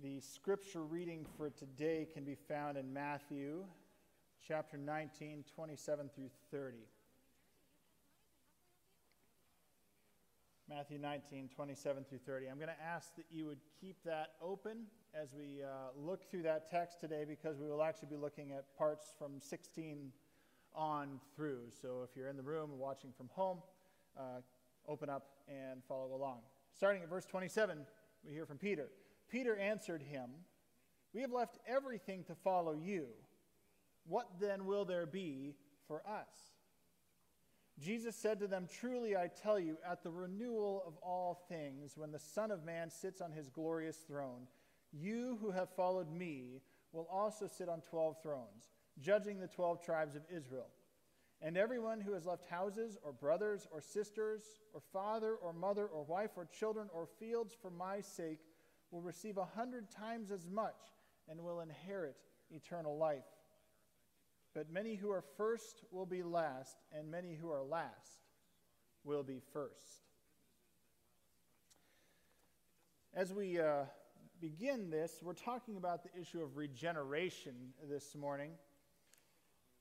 The scripture reading for today can be found in Matthew chapter 19, 27 through 30. Matthew 19, 27 through 30. I'm going to ask that you would keep that open as we uh, look through that text today because we will actually be looking at parts from 16 on through. So if you're in the room or watching from home, uh, open up and follow along. Starting at verse 27, we hear from Peter. Peter answered him, We have left everything to follow you. What then will there be for us? Jesus said to them, Truly I tell you, at the renewal of all things, when the Son of Man sits on his glorious throne, you who have followed me will also sit on twelve thrones, judging the twelve tribes of Israel. And everyone who has left houses, or brothers, or sisters, or father, or mother, or wife, or children, or fields for my sake will receive a hundred times as much and will inherit eternal life. But many who are first will be last, and many who are last will be first. As we uh, begin this, we're talking about the issue of regeneration this morning.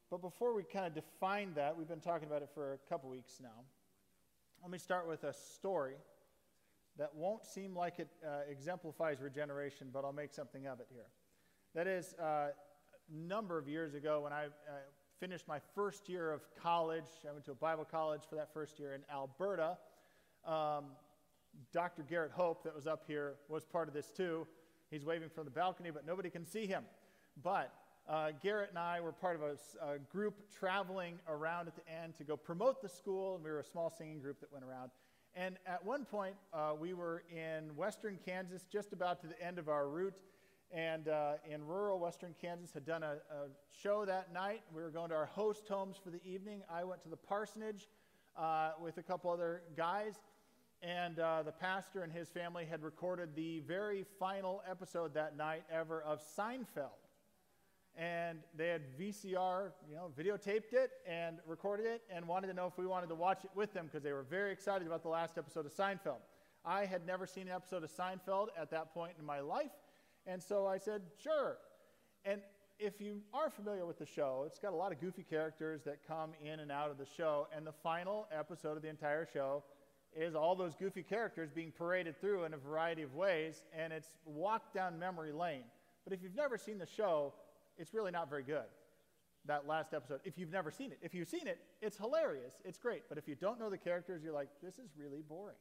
But before we kind of define that, we've been talking about it for a couple weeks now. Let me start with a story that won't seem like it uh, exemplifies regeneration, but I'll make something of it here. That is, uh, a number of years ago when I uh, finished my first year of college, I went to a Bible college for that first year in Alberta. Um, Dr. Garrett Hope, that was up here, was part of this too. He's waving from the balcony, but nobody can see him. But uh, Garrett and I were part of a, a, group traveling around at the end to go promote the school, and we were a small singing group that went around. And at one point, uh, we were in western Kansas, just about to the end of our route, and uh, in rural western Kansas, had done a, a, show that night. We were going to our host homes for the evening. I went to the parsonage uh, with a couple other guys, and uh, the pastor and his family had recorded the very final episode that night ever of Seinfeld and they had VCR, you know, videotaped it and recorded it and wanted to know if we wanted to watch it with them because they were very excited about the last episode of Seinfeld. I had never seen an episode of Seinfeld at that point in my life, and so I said, sure. And if you are familiar with the show, it's got a lot of goofy characters that come in and out of the show, and the final episode of the entire show is all those goofy characters being paraded through in a variety of ways, and it's walk down memory lane. But if you've never seen the show, it's really not very good. That last episode, if you've never seen it. If you've seen it, it's hilarious. It's great. But if you don't know the characters, you're like, this is really boring.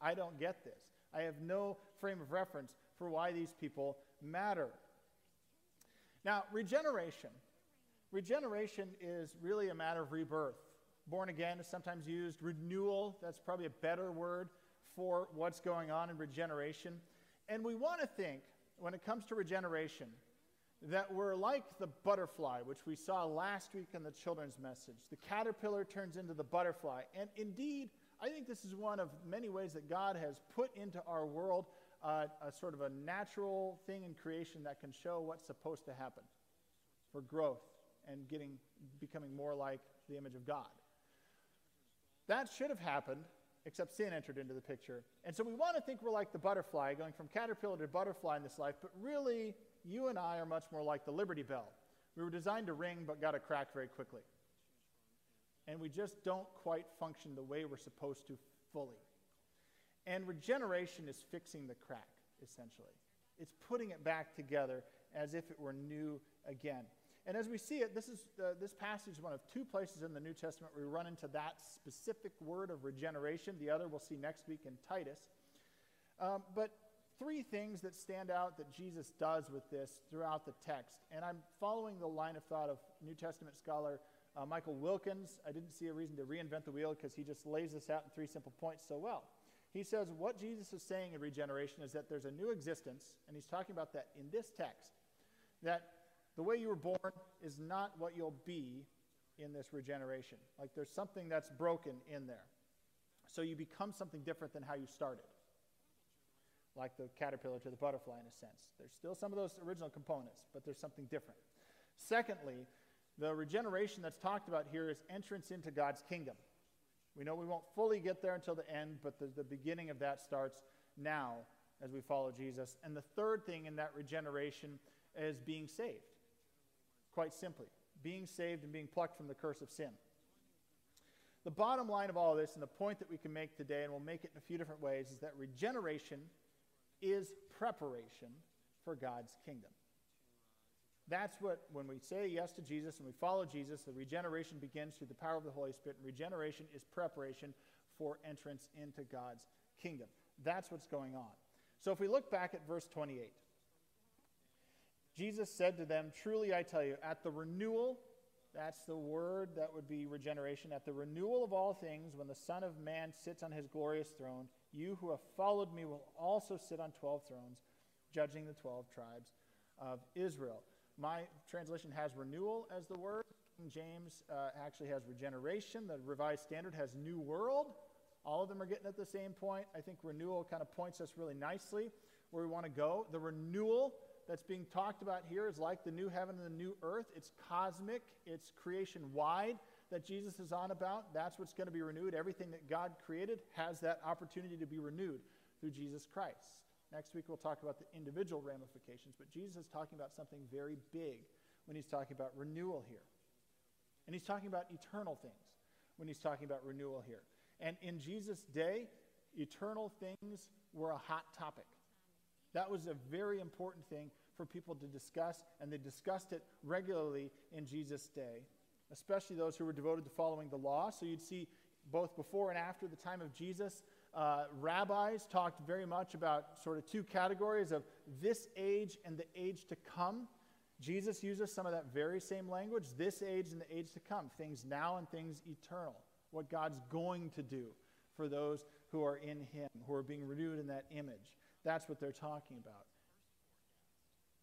I don't get this. I have no frame of reference for why these people matter. Now, regeneration. Regeneration is really a matter of rebirth. Born again is sometimes used. Renewal, that's probably a better word for what's going on in regeneration. And we want to think, when it comes to regeneration, that we're like the butterfly, which we saw last week in the children's message. The caterpillar turns into the butterfly. And indeed, I think this is one of many ways that God has put into our world uh, a sort of a natural thing in creation that can show what's supposed to happen for growth and getting, becoming more like the image of God. That should have happened, except sin entered into the picture. And so we want to think we're like the butterfly, going from caterpillar to butterfly in this life, but really, you and I are much more like the Liberty Bell. We were designed to ring, but got a crack very quickly. And we just don't quite function the way we're supposed to fully. And regeneration is fixing the crack, essentially. It's putting it back together as if it were new again. And as we see it, this, is, uh, this passage is one of two places in the New Testament where we run into that specific word of regeneration. The other we'll see next week in Titus. Um, but three things that stand out that Jesus does with this throughout the text. And I'm following the line of thought of New Testament scholar uh, Michael Wilkins. I didn't see a reason to reinvent the wheel because he just lays this out in three simple points so well. He says what Jesus is saying in regeneration is that there's a new existence, and he's talking about that in this text, that the way you were born is not what you'll be in this regeneration. Like there's something that's broken in there. So you become something different than how you started like the caterpillar to the butterfly in a sense. There's still some of those original components, but there's something different. Secondly, the regeneration that's talked about here is entrance into God's kingdom. We know we won't fully get there until the end, but the, the beginning of that starts now as we follow Jesus. And the third thing in that regeneration is being saved. Quite simply, being saved and being plucked from the curse of sin. The bottom line of all this, and the point that we can make today, and we'll make it in a few different ways, is that regeneration is preparation for God's kingdom. That's what, when we say yes to Jesus and we follow Jesus, the regeneration begins through the power of the Holy Spirit, and regeneration is preparation for entrance into God's kingdom. That's what's going on. So if we look back at verse 28, Jesus said to them, Truly I tell you, at the renewal, that's the word that would be regeneration, at the renewal of all things, when the Son of Man sits on his glorious throne, you who have followed me will also sit on 12 thrones, judging the 12 tribes of Israel. My translation has renewal as the word. King James uh, actually has regeneration. The Revised Standard has new world. All of them are getting at the same point. I think renewal kind of points us really nicely where we want to go. The renewal that's being talked about here is like the new heaven and the new earth. It's cosmic, it's creation wide that Jesus is on about. That's what's going to be renewed. Everything that God created has that opportunity to be renewed through Jesus Christ. Next week, we'll talk about the individual ramifications, but Jesus is talking about something very big when he's talking about renewal here. And he's talking about eternal things when he's talking about renewal here. And in Jesus' day, eternal things were a hot topic. That was a very important thing for people to discuss, and they discussed it regularly in Jesus' day, especially those who were devoted to following the law. So you'd see both before and after the time of Jesus, uh, rabbis talked very much about sort of two categories of this age and the age to come. Jesus uses some of that very same language this age and the age to come, things now and things eternal, what God's going to do for those who are in Him, who are being renewed in that image. That's what they're talking about.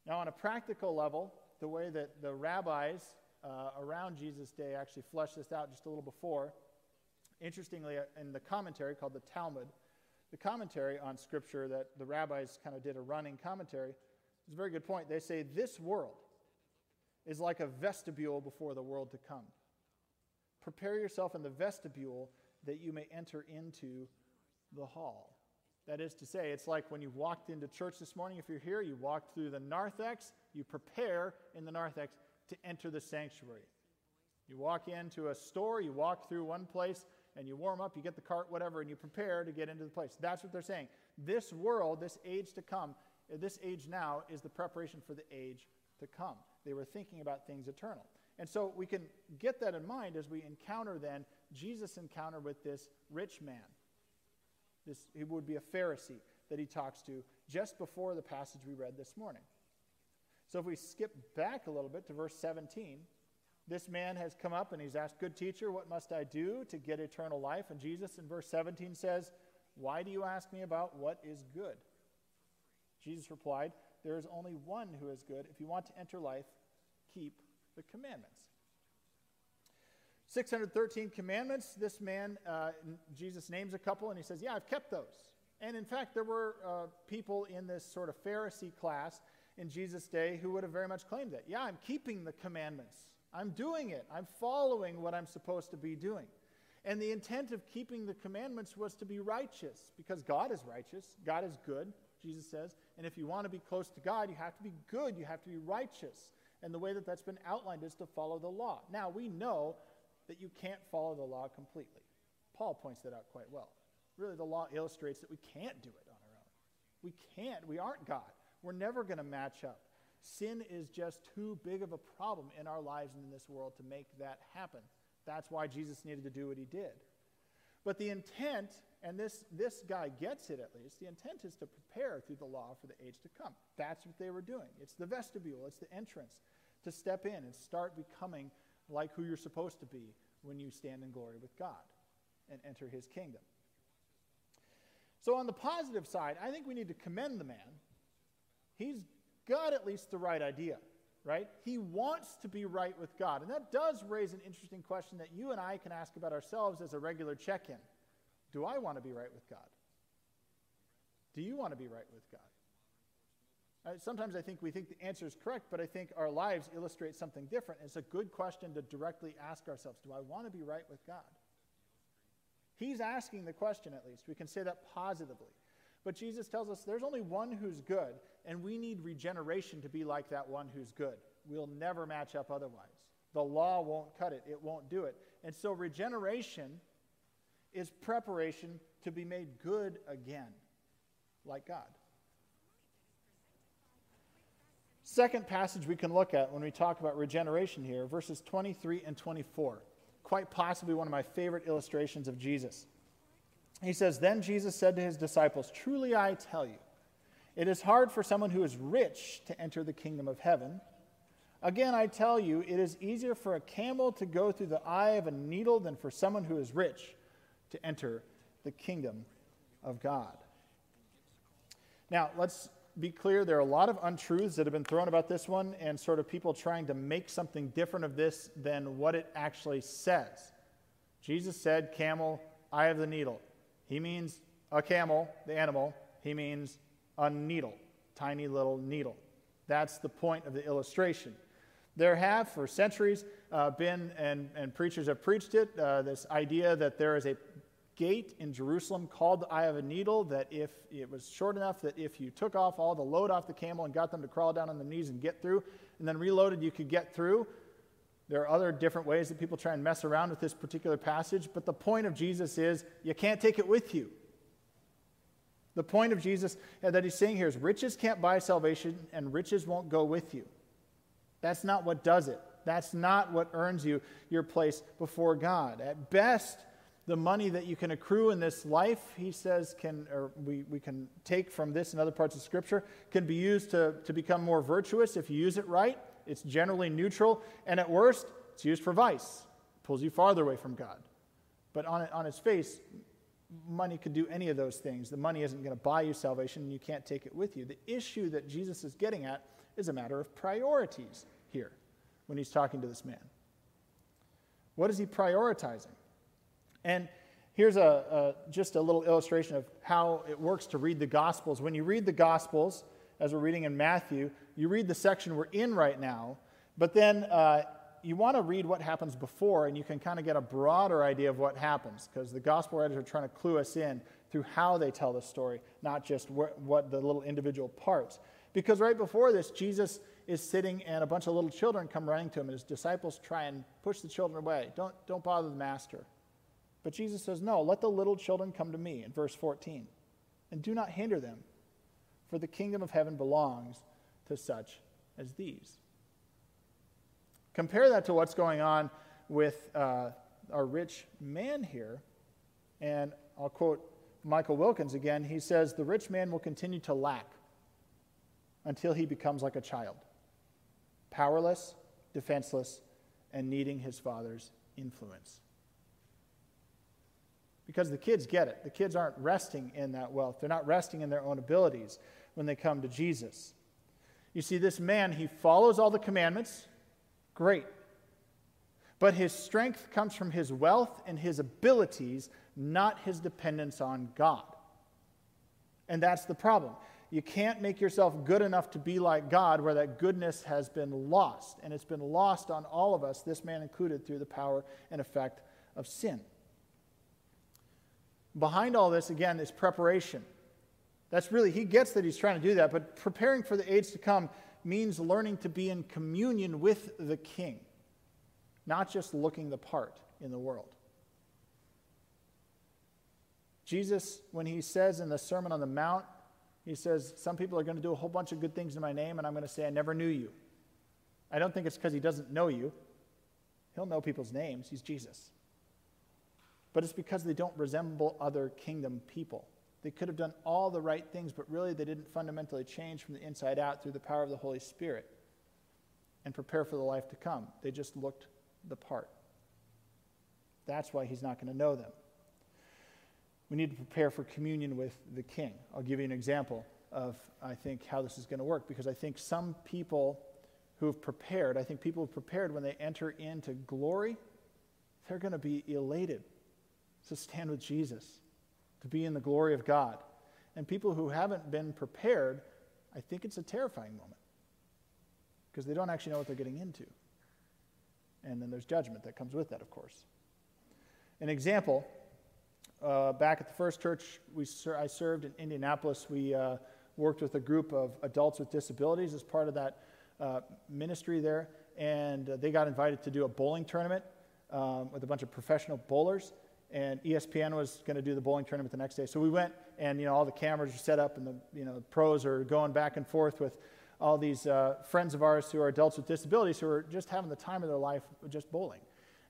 Now, on a practical level, the way that the rabbis uh, around Jesus' day actually fleshed this out just a little before, Interestingly, uh, in the commentary called the Talmud, the commentary on Scripture that the rabbis kind of did a running commentary, is a very good point. They say this world is like a vestibule before the world to come. Prepare yourself in the vestibule that you may enter into the hall. That is to say, it's like when you walked into church this morning, if you're here, you walked through the narthex, you prepare in the narthex to enter the sanctuary. You walk into a store, you walk through one place, and you warm up, you get the cart, whatever, and you prepare to get into the place. That's what they're saying. This world, this age to come, uh, this age now is the preparation for the age to come. They were thinking about things eternal. And so we can get that in mind as we encounter then Jesus' encounter with this rich man. This he would be a Pharisee that he talks to just before the passage we read this morning. So if we skip back a little bit to verse 17, this man has come up and he's asked, Good teacher, what must I do to get eternal life? And Jesus in verse 17 says, Why do you ask me about what is good? Jesus replied, There is only one who is good. If you want to enter life, keep the commandments. 613 commandments. This man, uh, Jesus names a couple and he says, Yeah, I've kept those. And in fact, there were uh, people in this sort of Pharisee class in Jesus' day who would have very much claimed that. Yeah, I'm keeping the commandments. I'm doing it. I'm following what I'm supposed to be doing. And the intent of keeping the commandments was to be righteous because God is righteous. God is good, Jesus says. And if you want to be close to God, you have to be good. You have to be righteous. And the way that that's been outlined is to follow the law. Now, we know that you can't follow the law completely. Paul points that out quite well. Really, the law illustrates that we can't do it on our own. We can't. We aren't God. We're never going to match up. Sin is just too big of a problem in our lives and in this world to make that happen. That's why Jesus needed to do what he did. But the intent, and this, this guy gets it at least, the intent is to prepare through the law for the age to come. That's what they were doing. It's the vestibule, it's the entrance to step in and start becoming like who you're supposed to be when you stand in glory with God and enter his kingdom. So, on the positive side, I think we need to commend the man. He's got at least the right idea, right? He wants to be right with God. And that does raise an interesting question that you and I can ask about ourselves as a regular check in. Do I want to be right with God? Do you want to be right with God? Uh, sometimes I think we think the answer is correct, but I think our lives illustrate something different. It's a good question to directly ask ourselves Do I want to be right with God? He's asking the question, at least. We can say that positively. But Jesus tells us there's only one who's good, and we need regeneration to be like that one who's good. We'll never match up otherwise. The law won't cut it, it won't do it. And so, regeneration is preparation to be made good again, like God. Second passage we can look at when we talk about regeneration here, verses 23 and 24. Quite possibly one of my favorite illustrations of Jesus. He says, Then Jesus said to his disciples, Truly I tell you, it is hard for someone who is rich to enter the kingdom of heaven. Again, I tell you, it is easier for a camel to go through the eye of a needle than for someone who is rich to enter the kingdom of God. Now, let's be clear there are a lot of untruths that have been thrown about this one, and sort of people trying to make something different of this than what it actually says. Jesus said, Camel, eye of the needle. He means a camel, the animal. He means a needle, tiny little needle. That's the point of the illustration. There have, for centuries, uh, been, and, and preachers have preached it, uh, this idea that there is a gate in Jerusalem called the Eye of a Needle, that if it was short enough that if you took off all the load off the camel and got them to crawl down on their knees and get through, and then reloaded, you could get through. There are other different ways that people try and mess around with this particular passage, but the point of Jesus is you can't take it with you. The point of Jesus that he's saying here is riches can't buy salvation, and riches won't go with you. That's not what does it. That's not what earns you your place before God. At best, the money that you can accrue in this life, he says, can, or we, we can take from this and other parts of Scripture, can be used to, to become more virtuous if you use it right. It's generally neutral, and at worst, it's used for vice. It pulls you farther away from God. But on, on its face, money could do any of those things. The money isn't going to buy you salvation, and you can't take it with you. The issue that Jesus is getting at is a matter of priorities here when he's talking to this man. What is he prioritizing? And here's a, a, just a little illustration of how it works to read the Gospels. When you read the Gospels, as we're reading in Matthew, you read the section we're in right now, but then uh, you want to read what happens before, and you can kind of get a broader idea of what happens, because the Gospel writers are trying to clue us in through how they tell the story, not just wh- what the little individual parts. Because right before this, Jesus is sitting and a bunch of little children come running to him, and his disciples try and push the children away. Don't, don't bother the master. But Jesus says, No, let the little children come to me in verse 14, and do not hinder them, for the kingdom of heaven belongs to such as these. Compare that to what's going on with uh, our rich man here. And I'll quote Michael Wilkins again. He says, The rich man will continue to lack until he becomes like a child, powerless, defenseless, and needing his father's influence because the kids get it. The kids aren't resting in that wealth, they're not resting in their own abilities when they come to Jesus. You see, this man, he follows all the commandments. Great. But his strength comes from his wealth and his abilities, not his dependence on God. And that's the problem. You can't make yourself good enough to be like God where that goodness has been lost. And it's been lost on all of us, this man included, through the power and effect of sin. Behind all this, again, is preparation. That's really, he gets that he's trying to do that, but preparing for the age to come means learning to be in communion with the king, not just looking the part in the world. Jesus, when he says in the Sermon on the Mount, he says, Some people are going to do a whole bunch of good things in my name, and I'm going to say, I never knew you. I don't think it's because he doesn't know you. He'll know people's names. He's Jesus but it's because they don't resemble other kingdom people. They could have done all the right things, but really they didn't fundamentally change from the inside out through the power of the Holy Spirit and prepare for the life to come. They just looked the part. That's why he's not going to know them. We need to prepare for communion with the king. I'll give you an example of, I think, how this is going to work because I think some people who have prepared, I think people who have prepared when they enter into glory, they're going to be elated to stand with Jesus, to be in the glory of God. And people who haven't been prepared, I think it's a terrifying moment because they don't actually know what they're getting into. And then there's judgment that comes with that, of course. An example Uh, back at the first church we ser- I served in Indianapolis, we uh, worked with a group of adults with disabilities as part of that uh, ministry there, and uh, they got invited to do a bowling tournament um, with a bunch of professional bowlers. And ESPN was going to do the bowling tournament the next day, so we went, and you know all the cameras are set up, and the you know pros are going back and forth with all these uh, friends of ours who are adults with disabilities who are just having the time of their life just bowling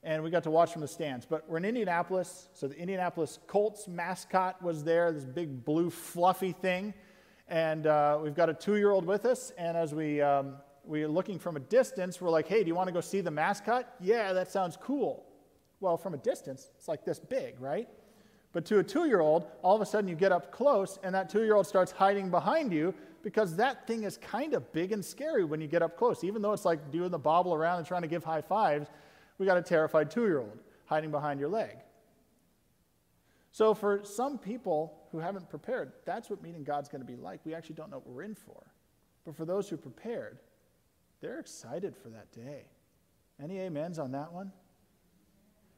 and we got to watch from the stands. But we're in Indianapolis, so the Indianapolis Colts mascot was there, this big blue fluffy thing. And uh, we've got a two year old with us, and as we, um, we're looking from a distance, we're like, hey, do you want to go see the mascot? Yeah, that sounds cool. Well, from a distance, it's like this big, right? But to a two year old, all of a sudden you get up close, and that two year old starts hiding behind you because that thing is kind of big and scary when you get up close. Even though it's like doing the bobble around and trying to give high fives, we got a terrified two year old hiding behind your leg. So, for some people who haven't prepared, that's what meeting God's going to be like. We actually don't know what we're in for. But for those who prepared, they're excited for that day. Any amens on that one?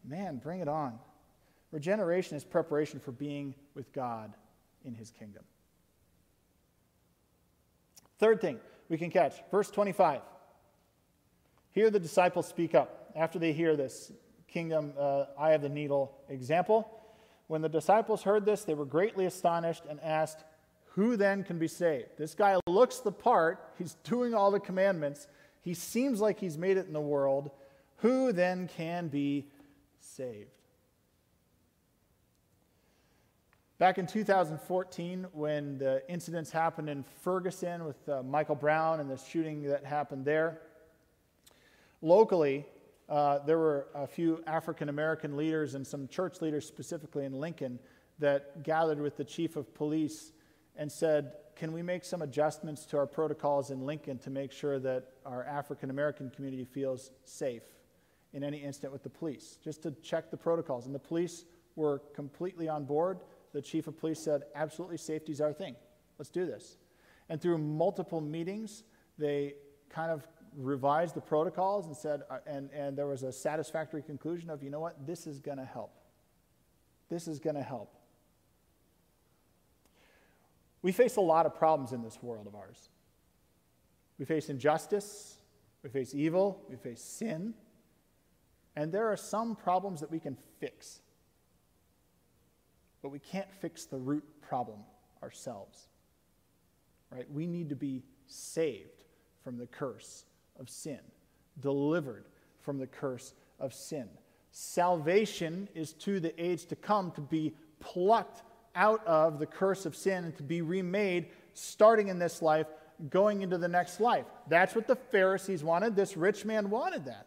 Man, bring it on. Regeneration is preparation for being with God in his kingdom. Third thing we can catch, verse 25. Here the disciples speak up after they hear this kingdom, uh, eye of the needle example. When the disciples heard this, they were greatly astonished and asked, Who then can be saved? This guy looks the part. He's doing all the commandments. He seems like he's made it in the world. Who then can be saved? Back in 2014, when the incidents happened in Ferguson with uh, Michael Brown and the shooting that happened there, locally, uh, there were a few African American leaders and some church leaders, specifically in Lincoln, that gathered with the chief of police and said, Can we make some adjustments to our protocols in Lincoln to make sure that our African American community feels safe in any incident with the police? Just to check the protocols. And the police were completely on board. The chief of police said, Absolutely, safety is our thing. Let's do this. And through multiple meetings, they kind of revised the protocols and said, uh, and, and there was a satisfactory conclusion of, you know what, this is going to help. This is going to help. We face a lot of problems in this world of ours. We face injustice, we face evil, we face sin, and there are some problems that we can fix. But we can't fix the root problem ourselves. Right? We need to be saved from the curse of sin, delivered from the curse of sin. Salvation is to the age to come to be plucked out of the curse of sin and to be remade starting in this life, going into the next life. That's what the Pharisees wanted. This rich man wanted that.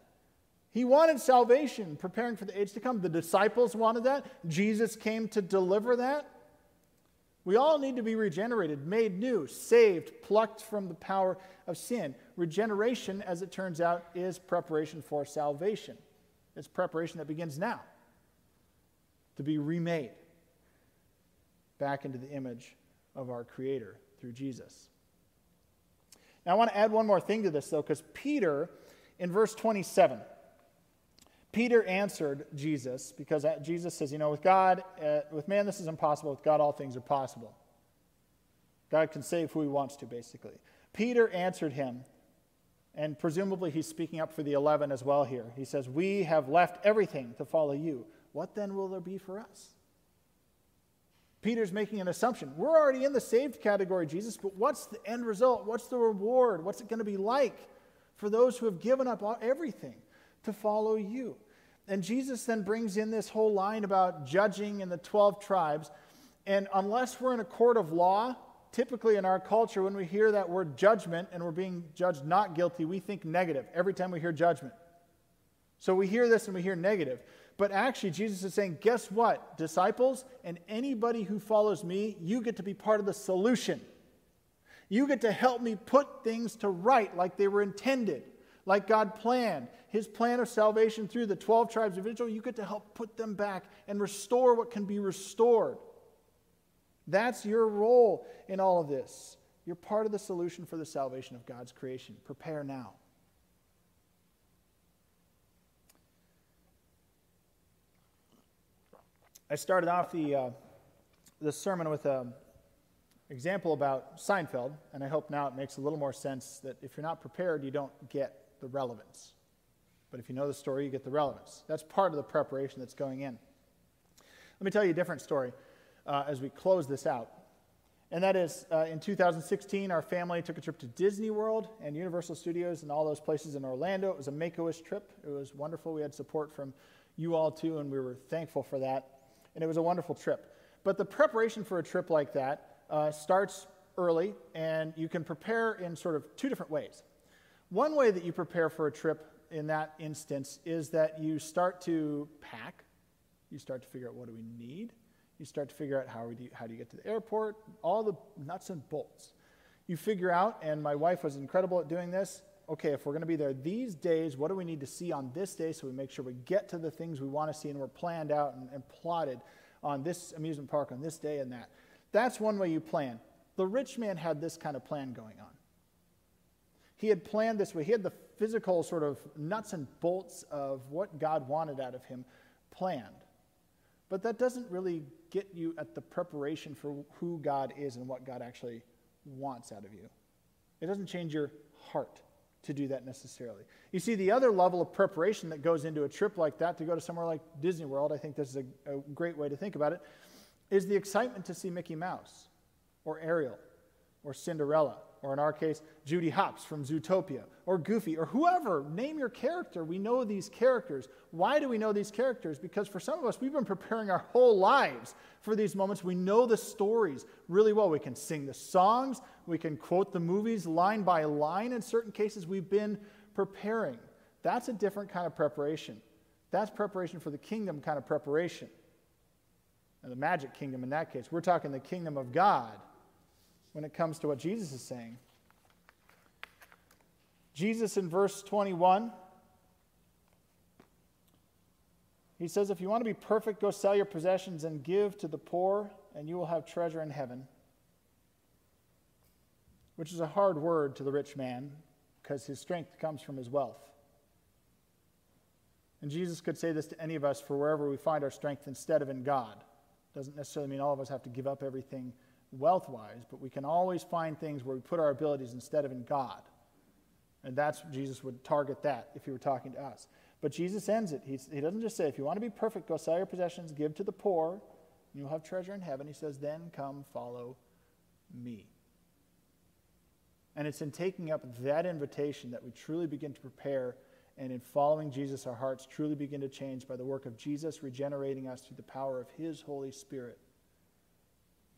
He wanted salvation, preparing for the age to come. The disciples wanted that. Jesus came to deliver that. We all need to be regenerated, made new, saved, plucked from the power of sin. Regeneration, as it turns out, is preparation for salvation. It's preparation that begins now to be remade back into the image of our Creator through Jesus. Now, I want to add one more thing to this, though, because Peter, in verse 27, Peter answered Jesus because Jesus says, you know, with God, uh, with man this is impossible, with God all things are possible. God can save who he wants to, basically. Peter answered him, and presumably he's speaking up for the 11 as well here. He says, We have left everything to follow you. What then will there be for us? Peter's making an assumption. We're already in the saved category, Jesus, but what's the end result? What's the reward? What's it going to be like for those who have given up everything to follow you? And Jesus then brings in this whole line about judging in the 12 tribes. And unless we're in a court of law, typically in our culture, when we hear that word judgment and we're being judged not guilty, we think negative every time we hear judgment. So we hear this and we hear negative. But actually, Jesus is saying, guess what, disciples, and anybody who follows me, you get to be part of the solution. You get to help me put things to right like they were intended like God planned, his plan of salvation through the 12 tribes of Israel, you get to help put them back and restore what can be restored. That's your role in all of this. You're part of the solution for the salvation of God's creation. Prepare now. I started off the, uh, the sermon with an example about Seinfeld, and I hope now it makes a little more sense that if you're not prepared, you don't get the relevance. But if you know the story, you get the relevance. That's part of the preparation that's going in. Let me tell you a different story uh, as we close this out. And that is, uh, in 2016, our family took a trip to Disney World and Universal Studios and all those places in Orlando. It was a Make a Wish trip. It was wonderful. We had support from you all too, and we were thankful for that. And it was a wonderful trip. But the preparation for a trip like that uh, starts early, and you can prepare in sort of two different ways. One way that you prepare for a trip in that instance is that you start to pack, you start to figure out what do we need you start to figure out how, do you, how do you get to the airport, all the nuts and bolts. You figure out, and my wife was incredible at doing this. Okay, if we're going to be there these days, what do we need to see on this day so we make sure we get to the things we want to see and we're planned out and, and plotted on this amusement park on this day and that? That's one way you plan. The rich man had this kind of plan going on. He had planned this way. He had the physical sort of nuts and bolts of what God wanted out of him planned. But that doesn't really get you at the preparation for who God is and what God actually wants out of you. It doesn't change your heart to do that necessarily. You see, the other level of preparation that goes into a trip like that, to go to somewhere like Disney World, I think this is a, a great way to think about it, is the excitement to see Mickey Mouse or Ariel or Cinderella or in our case, Judy Hopps from Zootopia, or Goofy, or whoever. Name your character. We know these characters. Why do we know these characters? Because for some of us, we've been preparing our whole lives for these moments. We know the stories really well. We can sing the songs, we can quote the movies line by line. In certain cases, we've been preparing. That's a different kind of preparation. That's preparation for the kingdom kind of preparation. And the magic kingdom in that case. We're talking the kingdom of God when it comes to what Jesus is saying. Jesus in verse 21, he says, If you want to be perfect, go sell your possessions and give to the poor, and you will have treasure in heaven. Which is a hard word to the rich man because his strength comes from his wealth. And Jesus could say this to any of us for wherever we find our strength instead of in God. Doesn't necessarily mean all of us have to give up everything wealth wise, but we can always find things where we put our abilities instead of in God. And that's Jesus would target that if he were talking to us. But Jesus ends it. He's, he doesn't just say, if you want to be perfect, go sell your possessions, give to the poor, and you'll have treasure in heaven. He says, then come follow me. And it's in taking up that invitation that we truly begin to prepare. And in following Jesus, our hearts truly begin to change by the work of Jesus regenerating us through the power of his Holy Spirit.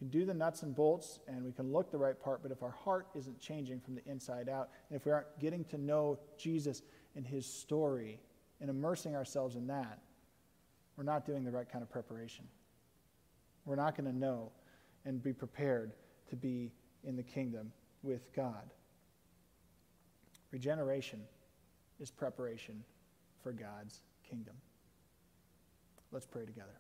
Can do the nuts and bolts and we can look the right part, but if our heart isn't changing from the inside out, and if we aren't getting to know Jesus and his story and immersing ourselves in that, we're not doing the right kind of preparation. We're not going to know and be prepared to be in the kingdom with God. Regeneration is preparation for God's kingdom. Let's pray together.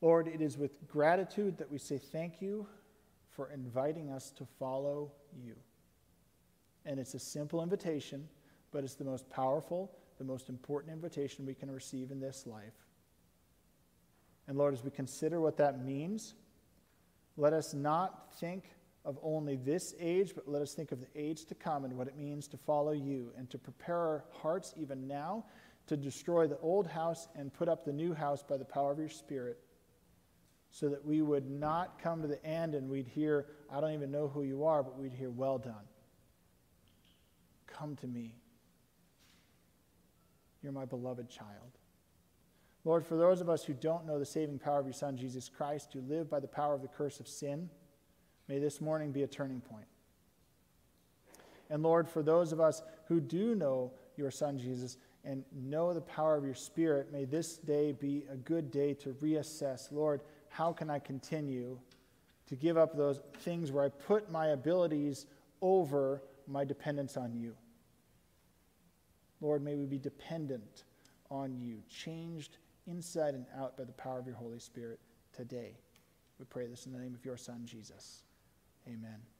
Lord, it is with gratitude that we say thank you for inviting us to follow you. And it's a simple invitation, but it's the most powerful, the most important invitation we can receive in this life. And Lord, as we consider what that means, let us not think of only this age, but let us think of the age to come and what it means to follow you and to prepare our hearts even now to destroy the old house and put up the new house by the power of your Spirit so that we would not come to the end and we'd hear, I don't even know who you are, but we'd hear, Well done. Come to me. You're my beloved child. Lord, for those of us who don't know the saving power of your Son, Jesus Christ, who live by the power of the curse of sin, may this morning be a turning point. And Lord, for those of us who do know your Son, Jesus, and know the power of your Spirit, may this day be a good day to reassess. Lord, how can I continue to give up those things where I put my abilities over my dependence on you? Lord, may we be dependent on you, changed inside and out by the power of your Holy Spirit today. We pray this in the name of your Son, Jesus. Amen.